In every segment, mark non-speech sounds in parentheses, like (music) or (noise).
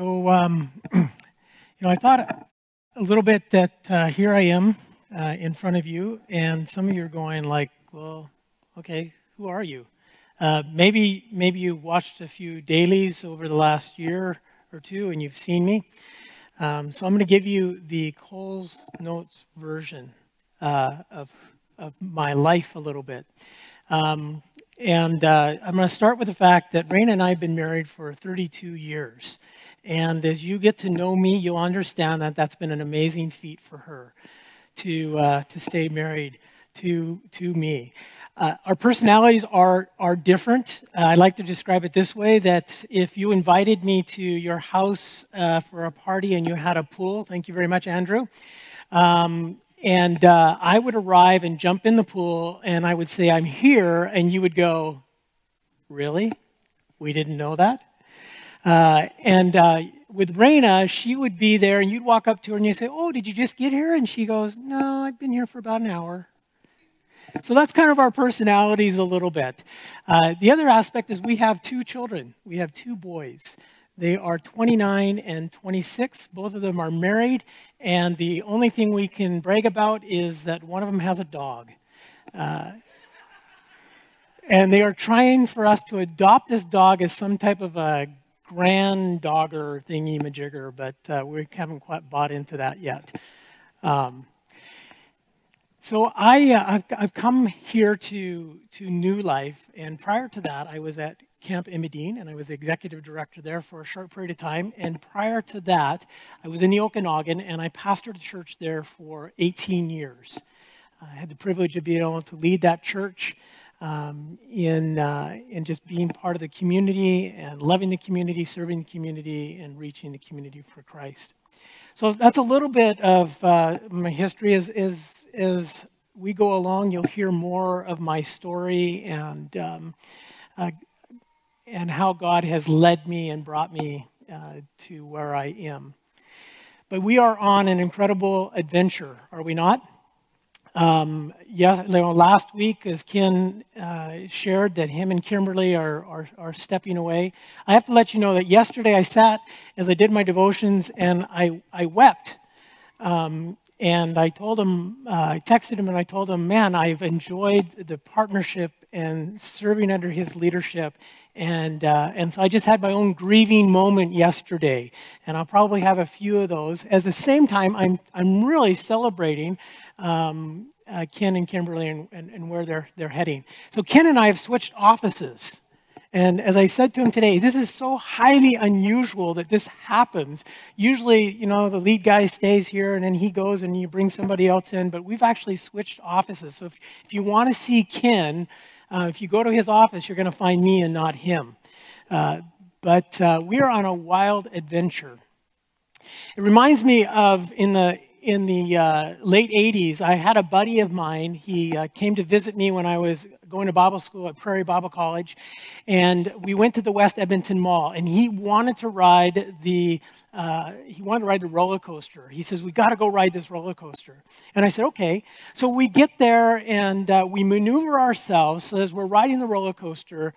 So, um, (clears throat) you know, I thought a little bit that uh, here I am uh, in front of you, and some of you are going like, "Well, okay, who are you?" Uh, maybe, maybe you watched a few dailies over the last year or two, and you've seen me. Um, so I'm going to give you the Coles Notes version uh, of of my life a little bit. Um, and uh, I'm going to start with the fact that Raina and I have been married for 32 years. And as you get to know me, you'll understand that that's been an amazing feat for her to, uh, to stay married to, to me. Uh, our personalities are, are different. Uh, I like to describe it this way that if you invited me to your house uh, for a party and you had a pool, thank you very much, Andrew. Um, and uh, I would arrive and jump in the pool and I would say, I'm here. And you would go, Really? We didn't know that? Uh, and uh, with Raina, she would be there, and you'd walk up to her and you say, "Oh, did you just get here?" And she goes, "No, I've been here for about an hour." So that's kind of our personalities a little bit. Uh, the other aspect is we have two children. We have two boys. They are 29 and 26. Both of them are married, and the only thing we can brag about is that one of them has a dog. Uh, and they are trying for us to adopt this dog as some type of a grand dogger thingy majigger, but uh, we haven't quite bought into that yet. Um, so I, uh, I've, I've, come here to, to New Life, and prior to that, I was at Camp Imadene, and I was the executive director there for a short period of time. And prior to that, I was in the Okanagan, and I pastored a church there for 18 years. I had the privilege of being able to lead that church um, in, uh, in just being part of the community and loving the community, serving the community, and reaching the community for Christ. So that's a little bit of uh, my history. As, as, as we go along, you'll hear more of my story and, um, uh, and how God has led me and brought me uh, to where I am. But we are on an incredible adventure, are we not? Um, yes, you know, last week, as Ken uh, shared, that him and Kimberly are, are, are, stepping away. I have to let you know that yesterday I sat as I did my devotions and I, I wept. Um, and I told him, uh, I texted him and I told him, man, I've enjoyed the partnership and serving under his leadership. And, uh, and so I just had my own grieving moment yesterday. And I'll probably have a few of those. At the same time, I'm, I'm really celebrating um, uh, Ken and Kimberly and, and, and, where they're, they're heading. So Ken and I have switched offices. And as I said to him today, this is so highly unusual that this happens. Usually, you know, the lead guy stays here and then he goes and you bring somebody else in, but we've actually switched offices. So if, if you want to see Ken, uh, if you go to his office, you're going to find me and not him. Uh, but uh, we are on a wild adventure. It reminds me of in the in the uh, late 80s, I had a buddy of mine. He uh, came to visit me when I was going to Bible school at Prairie Bible College. And we went to the West Edmonton Mall. And he wanted to ride the uh, he wanted to ride the roller coaster. He says, We got to go ride this roller coaster. And I said, Okay. So we get there and uh, we maneuver ourselves. So as we're riding the roller coaster,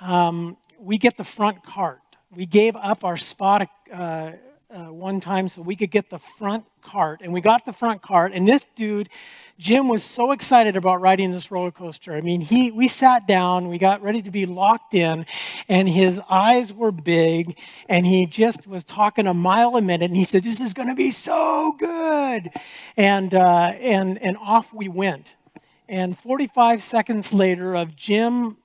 um, we get the front cart. We gave up our spot uh, uh, one time so we could get the front cart. And we got the front cart, and this dude, Jim, was so excited about riding this roller coaster. I mean, he, we sat down, we got ready to be locked in, and his eyes were big, and he just was talking a mile a minute, and he said, This is going to be so good. And, uh, and, and off we went. And 45 seconds later, of Jim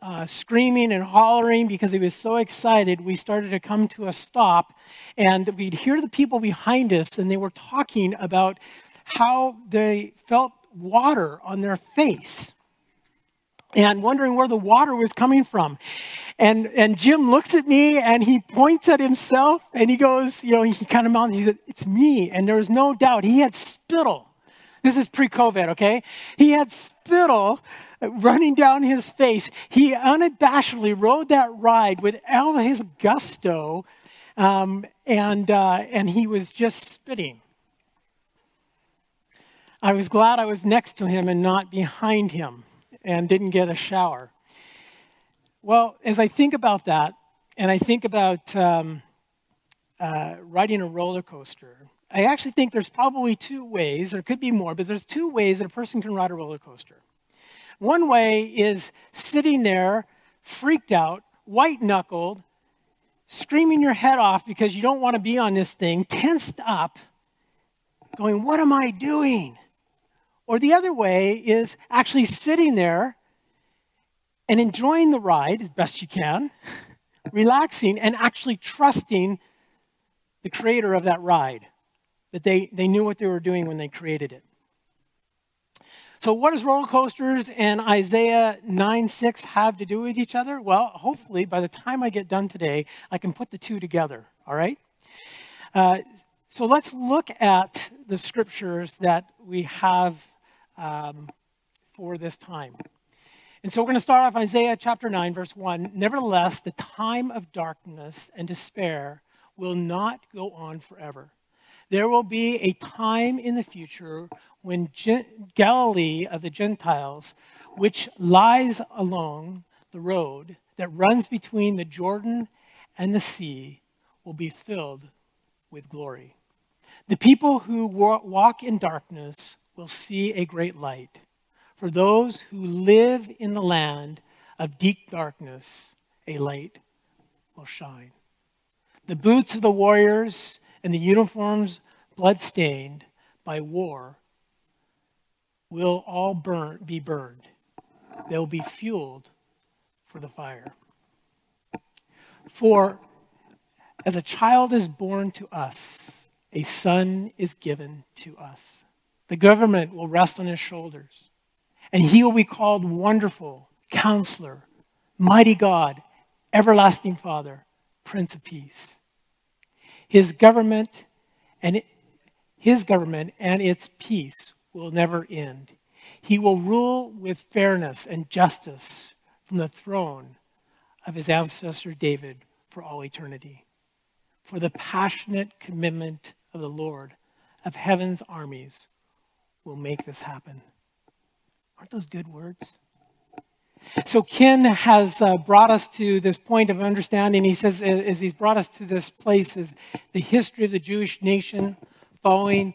uh, screaming and hollering because he was so excited, we started to come to a stop. And we'd hear the people behind us, and they were talking about how they felt water on their face and wondering where the water was coming from. And, and Jim looks at me and he points at himself and he goes, you know, he kind of mounted, he said, It's me. And there was no doubt he had spittle. This is pre COVID, okay? He had spittle running down his face. He unabashedly rode that ride with all his gusto. Um, and, uh, and he was just spitting. I was glad I was next to him and not behind him and didn't get a shower. Well, as I think about that, and I think about um, uh, riding a roller coaster, I actually think there's probably two ways, there could be more, but there's two ways that a person can ride a roller coaster. One way is sitting there, freaked out, white knuckled, screaming your head off because you don't want to be on this thing, tensed up, going, What am I doing? Or the other way is actually sitting there and enjoying the ride as best you can, (laughs) relaxing, and actually trusting the creator of that ride, that they, they knew what they were doing when they created it. So, what does roller coasters and Isaiah 9 6 have to do with each other? Well, hopefully, by the time I get done today, I can put the two together, all right? Uh, so, let's look at the scriptures that we have um, for this time. And so, we're going to start off Isaiah chapter 9, verse 1. Nevertheless, the time of darkness and despair will not go on forever. There will be a time in the future when Galilee of the Gentiles, which lies along the road that runs between the Jordan and the sea, will be filled with glory. The people who walk in darkness will see a great light. For those who live in the land of deep darkness, a light will shine. The boots of the warriors and the uniforms bloodstained by war will all burn, be burned. They'll be fueled for the fire. For as a child is born to us, a son is given to us. The government will rest on his shoulders, and he will be called Wonderful, Counselor, Mighty God, Everlasting Father, Prince of Peace. His government and his government and its peace will never end. He will rule with fairness and justice from the throne of his ancestor David for all eternity. For the passionate commitment of the Lord of heaven's armies will make this happen. Aren't those good words? So, Ken has uh, brought us to this point of understanding. He says, as he's brought us to this place, is the history of the Jewish nation following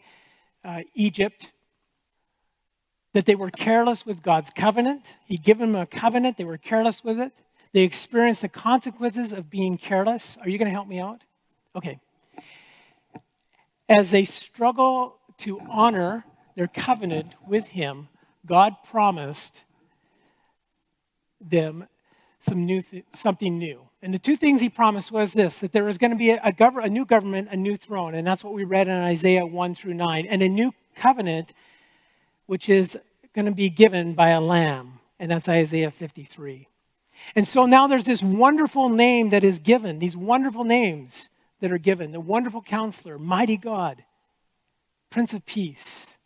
uh, Egypt that they were careless with God's covenant. He'd given them a covenant, they were careless with it. They experienced the consequences of being careless. Are you going to help me out? Okay. As they struggle to honor their covenant with Him, God promised them some new th- something new. And the two things he promised was this that there was going to be a, a, gov- a new government, a new throne. And that's what we read in Isaiah 1 through 9. And a new covenant which is going to be given by a lamb. And that's Isaiah 53. And so now there's this wonderful name that is given, these wonderful names that are given the wonderful counselor, mighty God, Prince of Peace,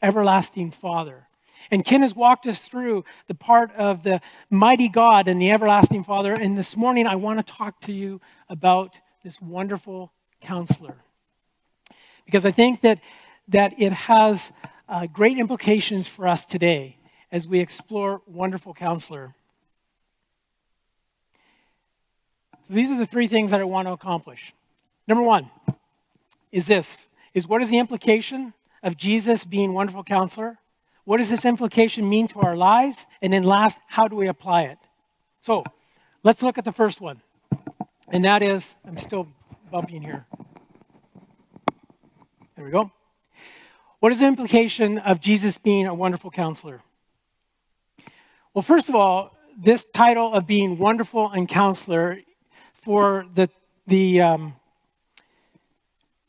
everlasting Father. And Ken has walked us through the part of the mighty God and the everlasting Father. And this morning, I want to talk to you about this wonderful counselor. Because I think that, that it has uh, great implications for us today as we explore Wonderful Counselor. So these are the three things that I want to accomplish. Number one is this is what is the implication of Jesus being wonderful counselor? What does this implication mean to our lives? And then last, how do we apply it? So let's look at the first one. And that is, I'm still bumping here. There we go. What is the implication of Jesus being a wonderful counselor? Well, first of all, this title of being wonderful and counselor for the, the, um,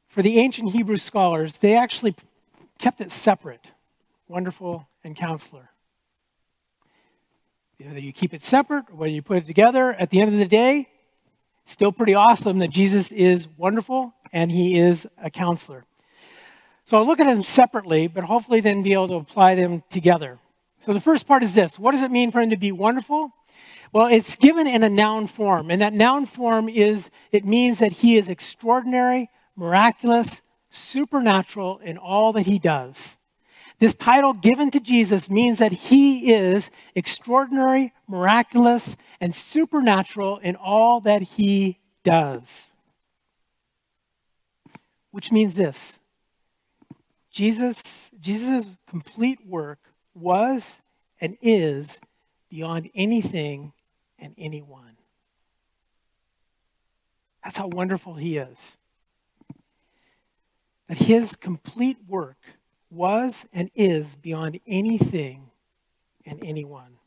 for the ancient Hebrew scholars, they actually kept it separate wonderful and counselor. Whether you keep it separate or whether you put it together, at the end of the day, still pretty awesome that Jesus is wonderful and he is a counselor. So I'll look at them separately, but hopefully then be able to apply them together. So the first part is this What does it mean for him to be wonderful? Well, it's given in a noun form, and that noun form is, it means that he is extraordinary, miraculous, supernatural in all that he does. This title given to Jesus means that he is extraordinary, miraculous, and supernatural in all that he does. Which means this Jesus, Jesus' complete work was and is beyond anything and anyone. That's how wonderful he is. That his complete work was and is beyond anything and anyone.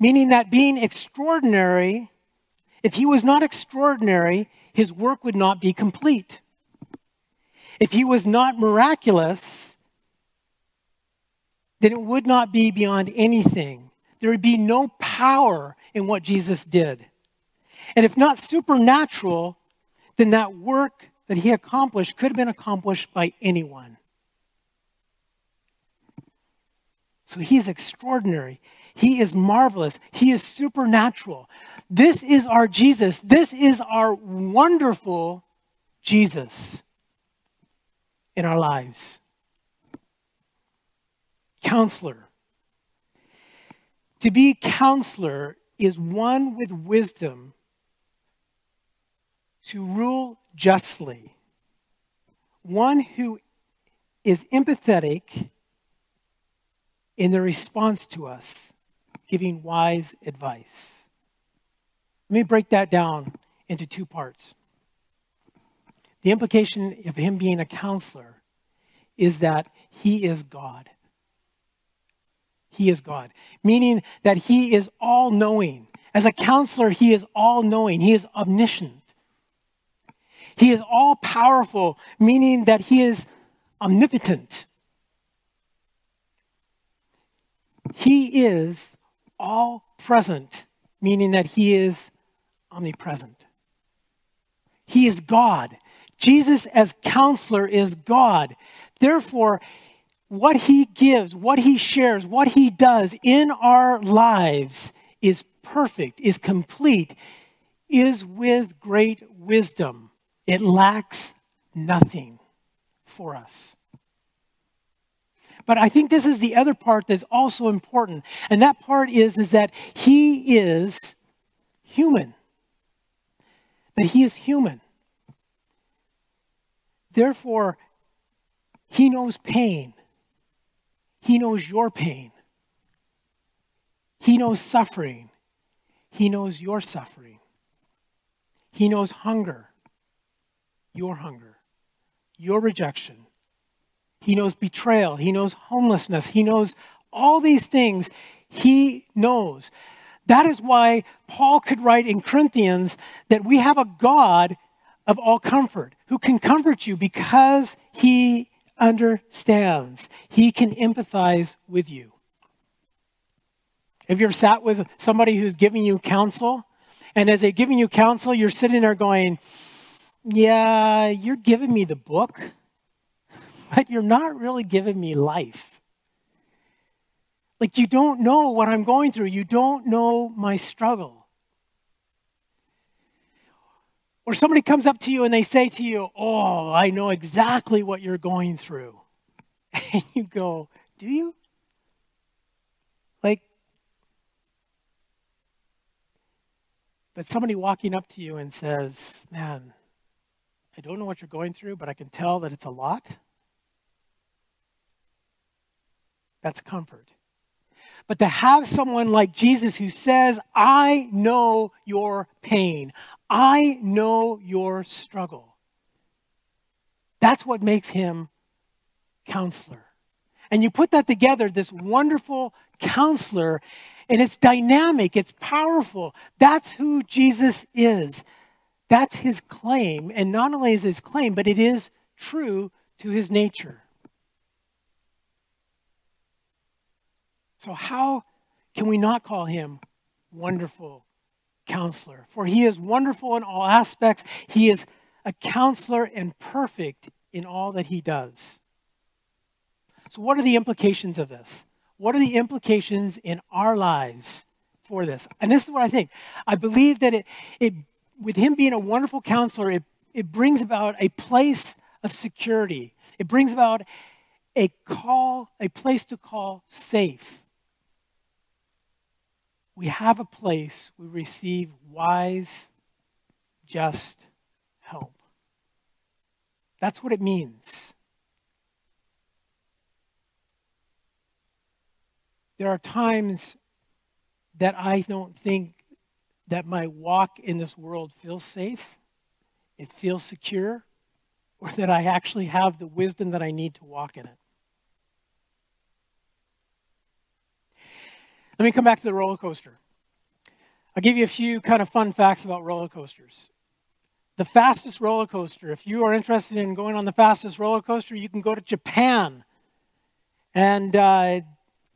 Meaning that being extraordinary, if he was not extraordinary, his work would not be complete. If he was not miraculous, then it would not be beyond anything. There would be no power in what Jesus did. And if not supernatural, then that work that he accomplished could have been accomplished by anyone. So he is extraordinary. He is marvelous. He is supernatural. This is our Jesus. This is our wonderful Jesus in our lives. Counselor. To be counselor is one with wisdom to rule justly, one who is empathetic in their response to us, giving wise advice. Let me break that down into two parts. The implication of him being a counselor is that he is God. He is God, meaning that he is all knowing. As a counselor, he is all knowing, he is omniscient. He is all powerful, meaning that he is omnipotent. He is all present, meaning that he is omnipresent. He is God. Jesus, as counselor, is God. Therefore, what he gives, what he shares, what he does in our lives is perfect, is complete, is with great wisdom. It lacks nothing for us. But I think this is the other part that's also important. And that part is, is that he is human. That he is human. Therefore, he knows pain. He knows your pain. He knows suffering. He knows your suffering. He knows hunger, your hunger, your rejection, he knows betrayal. He knows homelessness. He knows all these things. He knows. That is why Paul could write in Corinthians that we have a God of all comfort who can comfort you because he understands. He can empathize with you. Have you ever sat with somebody who's giving you counsel? And as they're giving you counsel, you're sitting there going, Yeah, you're giving me the book (laughs) but you're not really giving me life. Like, you don't know what I'm going through, you don't know my struggle. Or somebody comes up to you and they say to you, Oh, I know exactly what you're going through. (laughs) And you go, Do you? Like, but somebody walking up to you and says, Man, I don't know what you're going through, but I can tell that it's a lot. That's comfort. But to have someone like Jesus who says, I know your pain, I know your struggle, that's what makes him counselor. And you put that together, this wonderful counselor, and it's dynamic, it's powerful. That's who Jesus is. That's his claim. And not only is his claim, but it is true to his nature. So, how can we not call him wonderful counselor? For he is wonderful in all aspects. He is a counselor and perfect in all that he does. So, what are the implications of this? What are the implications in our lives for this. And this is what I think. I believe that it, it with him being a wonderful counselor, it, it brings about a place of security. It brings about a call, a place to call safe. We have a place we receive wise, just help. That's what it means. There are times that I don't think that my walk in this world feels safe, it feels secure, or that I actually have the wisdom that I need to walk in it. Let me come back to the roller coaster. I'll give you a few kind of fun facts about roller coasters. The fastest roller coaster, if you are interested in going on the fastest roller coaster, you can go to Japan. And uh,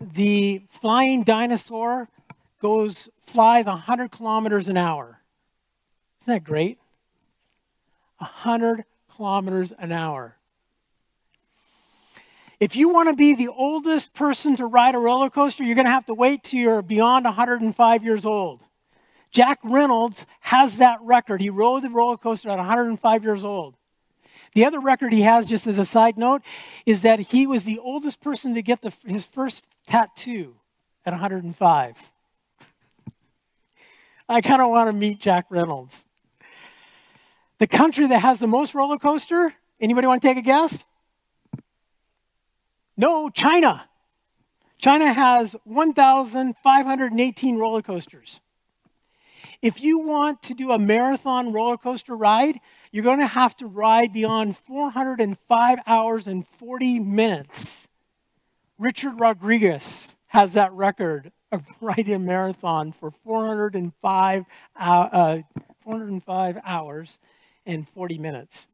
the flying dinosaur goes flies 100 kilometers an hour. Isn't that great? 100 kilometers an hour. If you want to be the oldest person to ride a roller coaster, you're going to have to wait till you're beyond 105 years old. Jack Reynolds has that record. He rode the roller coaster at 105 years old. The other record he has, just as a side note, is that he was the oldest person to get the, his first tattoo at 105. I kind of want to meet Jack Reynolds. The country that has the most roller coaster, anybody want to take a guess? No, China. China has 1,518 roller coasters. If you want to do a marathon roller coaster ride, you're going to have to ride beyond 405 hours and 40 minutes. Richard Rodriguez has that record of (laughs) riding a marathon for 405, uh, 405 hours and 40 minutes.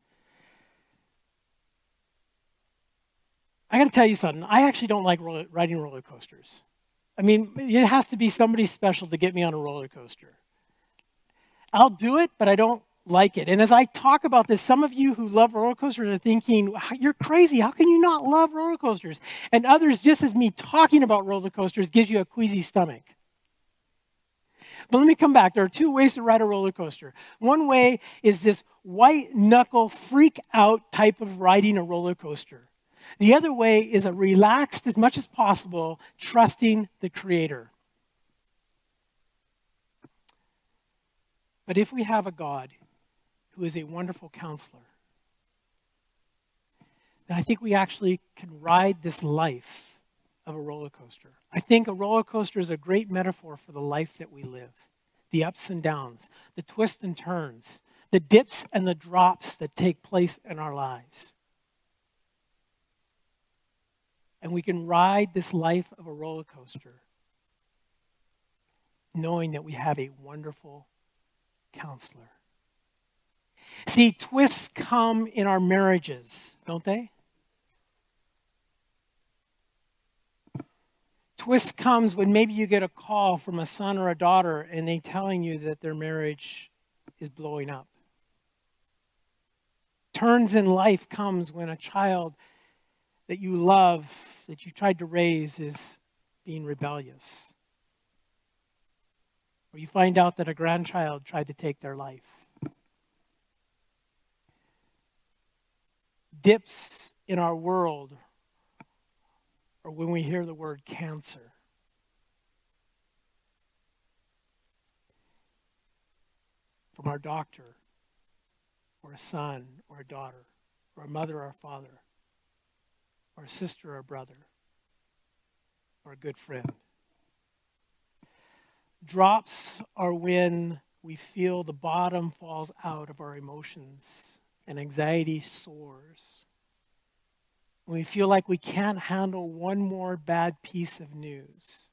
I got to tell you something. I actually don't like roller, riding roller coasters. I mean, it has to be somebody special to get me on a roller coaster. I'll do it, but I don't like it. And as I talk about this, some of you who love roller coasters are thinking, you're crazy. How can you not love roller coasters? And others, just as me talking about roller coasters gives you a queasy stomach. But let me come back. There are two ways to ride a roller coaster. One way is this white knuckle freak out type of riding a roller coaster. The other way is a relaxed, as much as possible, trusting the Creator. But if we have a God who is a wonderful counselor, then I think we actually can ride this life of a roller coaster. I think a roller coaster is a great metaphor for the life that we live the ups and downs, the twists and turns, the dips and the drops that take place in our lives. And we can ride this life of a roller coaster knowing that we have a wonderful counselor. See, twists come in our marriages, don't they? Twist comes when maybe you get a call from a son or a daughter and they telling you that their marriage is blowing up. Turns in life comes when a child that you love, that you tried to raise, is being rebellious or you find out that a grandchild tried to take their life. Dips in our world or when we hear the word cancer. From our doctor, or a son, or a daughter, or a mother, or a father, or a sister, or a brother, or a good friend. Drops are when we feel the bottom falls out of our emotions and anxiety soars. When we feel like we can't handle one more bad piece of news.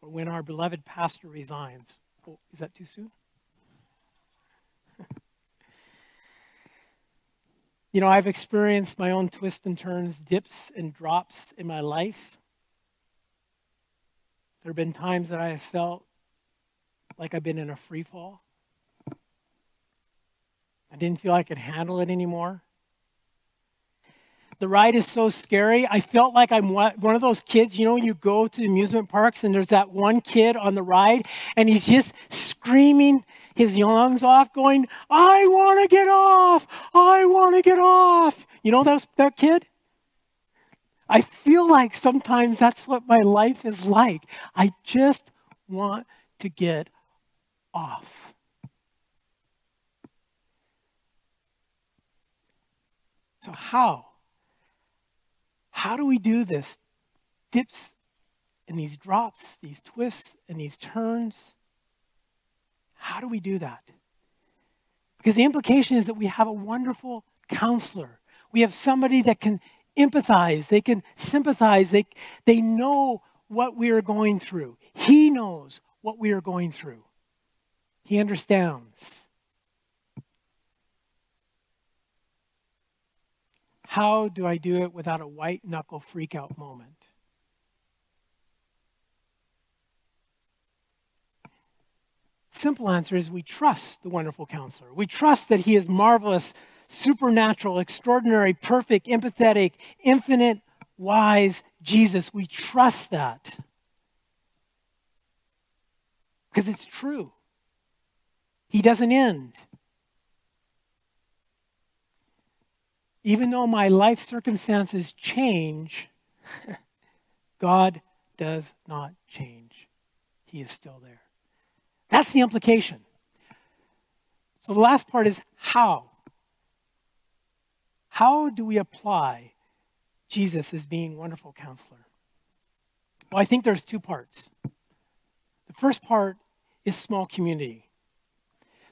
Or when our beloved pastor resigns. Oh, is that too soon? You know, I've experienced my own twists and turns, dips and drops in my life. There have been times that I have felt like I've been in a free fall. I didn't feel I could handle it anymore. The ride is so scary. I felt like I'm one of those kids, you know, when you go to amusement parks and there's that one kid on the ride and he's just screaming his lungs off, going, I want to get off. I want to get off. You know that, that kid? I feel like sometimes that's what my life is like. I just want to get off. So, how? How do we do this? Dips and these drops, these twists and these turns. How do we do that? Because the implication is that we have a wonderful counselor. We have somebody that can empathize, they can sympathize, they, they know what we are going through. He knows what we are going through, He understands. How do I do it without a white knuckle freakout moment? Simple answer is we trust the wonderful counselor. We trust that he is marvelous, supernatural, extraordinary, perfect, empathetic, infinite, wise Jesus. We trust that because it's true. He doesn't end. Even though my life circumstances change, (laughs) God does not change. He is still there. That's the implication. So the last part is how. How do we apply Jesus as being wonderful counselor? Well, I think there's two parts. The first part is small community.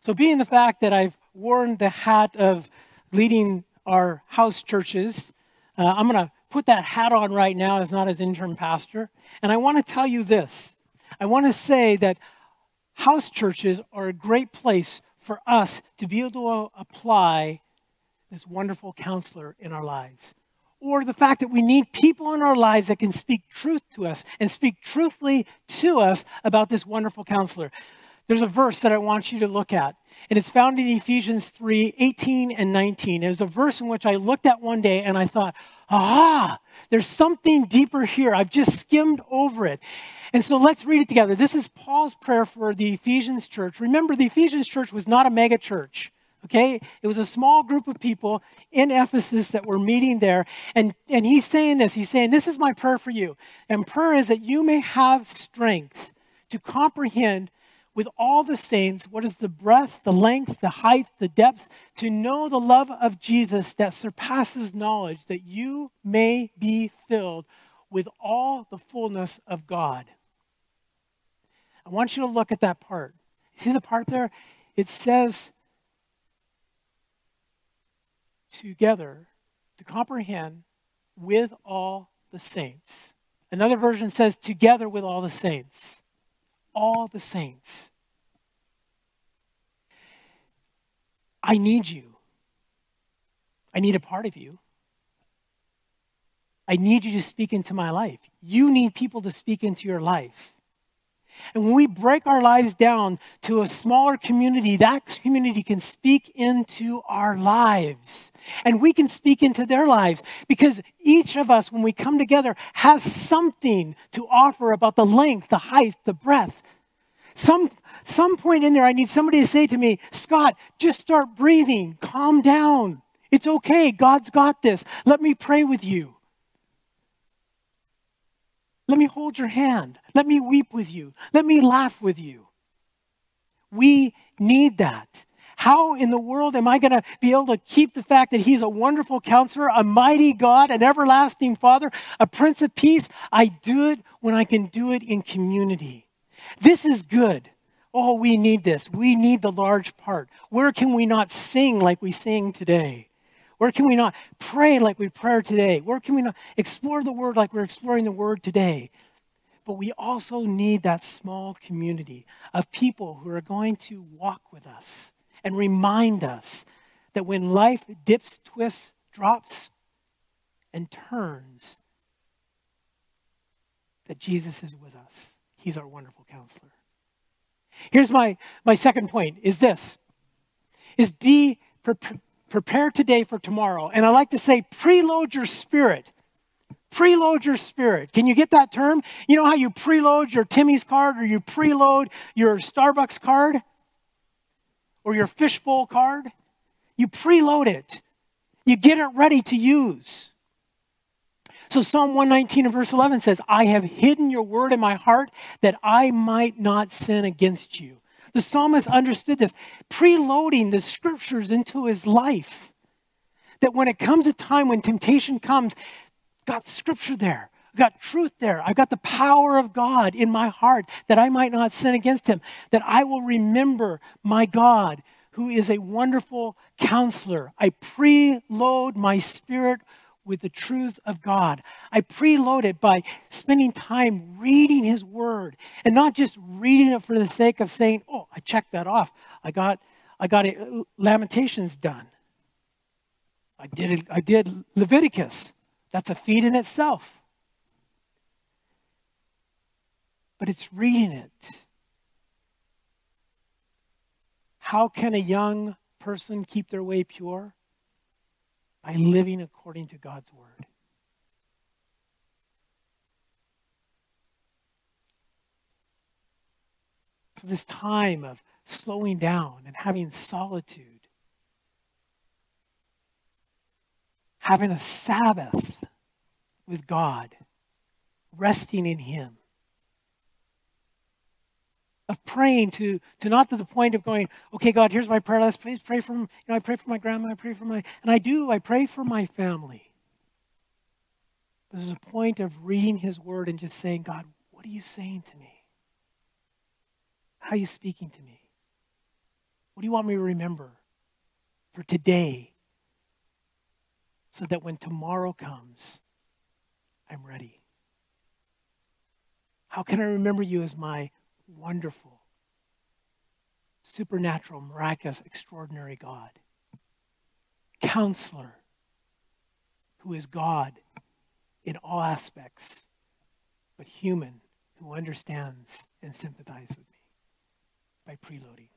So, being the fact that I've worn the hat of leading our house churches. Uh, I'm going to put that hat on right now as not as interim pastor. And I want to tell you this I want to say that house churches are a great place for us to be able to apply this wonderful counselor in our lives. Or the fact that we need people in our lives that can speak truth to us and speak truthfully to us about this wonderful counselor. There's a verse that I want you to look at. And it's found in Ephesians 3 18 and 19. It was a verse in which I looked at one day and I thought, aha, there's something deeper here. I've just skimmed over it. And so let's read it together. This is Paul's prayer for the Ephesians church. Remember, the Ephesians church was not a mega church. Okay? It was a small group of people in Ephesus that were meeting there. And, and he's saying this. He's saying, This is my prayer for you. And prayer is that you may have strength to comprehend with all the saints what is the breadth, the length, the height, the depth, to know the love of Jesus that surpasses knowledge, that you may be filled with all the fullness of God. I want you to look at that part. See the part there? It says, together, to comprehend with all the saints. Another version says, together with all the saints all the saints. I need you. I need a part of you. I need you to speak into my life. You need people to speak into your life. And when we break our lives down to a smaller community, that community can speak into our lives. And we can speak into their lives because each of us, when we come together, has something to offer about the length, the height, the breadth. Some, some point in there, I need somebody to say to me, Scott, just start breathing, calm down. It's okay. God's got this. Let me pray with you. Let me hold your hand. Let me weep with you. Let me laugh with you. We need that. How in the world am I going to be able to keep the fact that He's a wonderful counselor, a mighty God, an everlasting Father, a Prince of Peace? I do it when I can do it in community. This is good. Oh, we need this. We need the large part. Where can we not sing like we sing today? Where can we not pray like we pray today? Where can we not explore the word like we're exploring the word today? But we also need that small community of people who are going to walk with us and remind us that when life dips, twists, drops, and turns, that Jesus is with us. He's our wonderful counselor. Here's my, my second point is this is be pre- prepare today for tomorrow. And I like to say, preload your spirit. Preload your spirit. Can you get that term? You know how you preload your Timmy's card or you preload your Starbucks card or your fishbowl card? You preload it. You get it ready to use. So Psalm 119 and verse 11 says, I have hidden your word in my heart that I might not sin against you. The psalmist understood this, preloading the scriptures into his life. That when it comes a time when temptation comes, got scripture there. Got truth there. I've got the power of God in my heart that I might not sin against him, that I will remember my God who is a wonderful counselor. I preload my spirit with the truths of God. I preload it by spending time reading His Word and not just reading it for the sake of saying, "Oh, I checked that off. I got, I got it, Lamentations done. I did it, I did Leviticus. That's a feat in itself. But it's reading it. How can a young person keep their way pure? By living according to God's word. So, this time of slowing down and having solitude, having a Sabbath with God, resting in Him, of praying to, to not to the point of going, okay, God, here's my prayer list. Please pray for, you know, I pray for my grandma, I pray for my, and I do, I pray for my family. This is a point of reading his word and just saying, God, what are you saying to me? How are you speaking to me? What do you want me to remember for today so that when tomorrow comes, I'm ready? How can I remember you as my wonderful, supernatural, miraculous, extraordinary God. Counselor, who is God in all aspects, but human, who understands and sympathizes with me by preloading.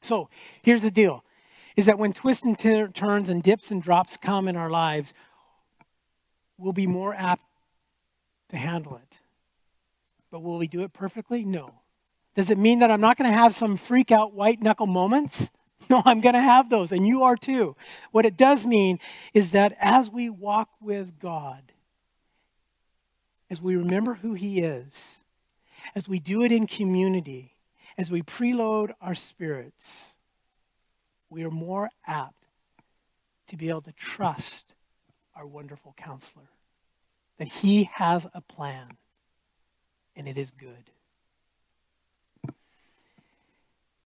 So here's the deal is that when twists and turns and dips and drops come in our lives, we'll be more apt to handle it. But will we do it perfectly? No. Does it mean that I'm not going to have some freak out white knuckle moments? (laughs) No, I'm going to have those, and you are too. What it does mean is that as we walk with God, as we remember who He is, as we do it in community, as we preload our spirits, we are more apt to be able to trust our wonderful counselor, that He has a plan and it is good.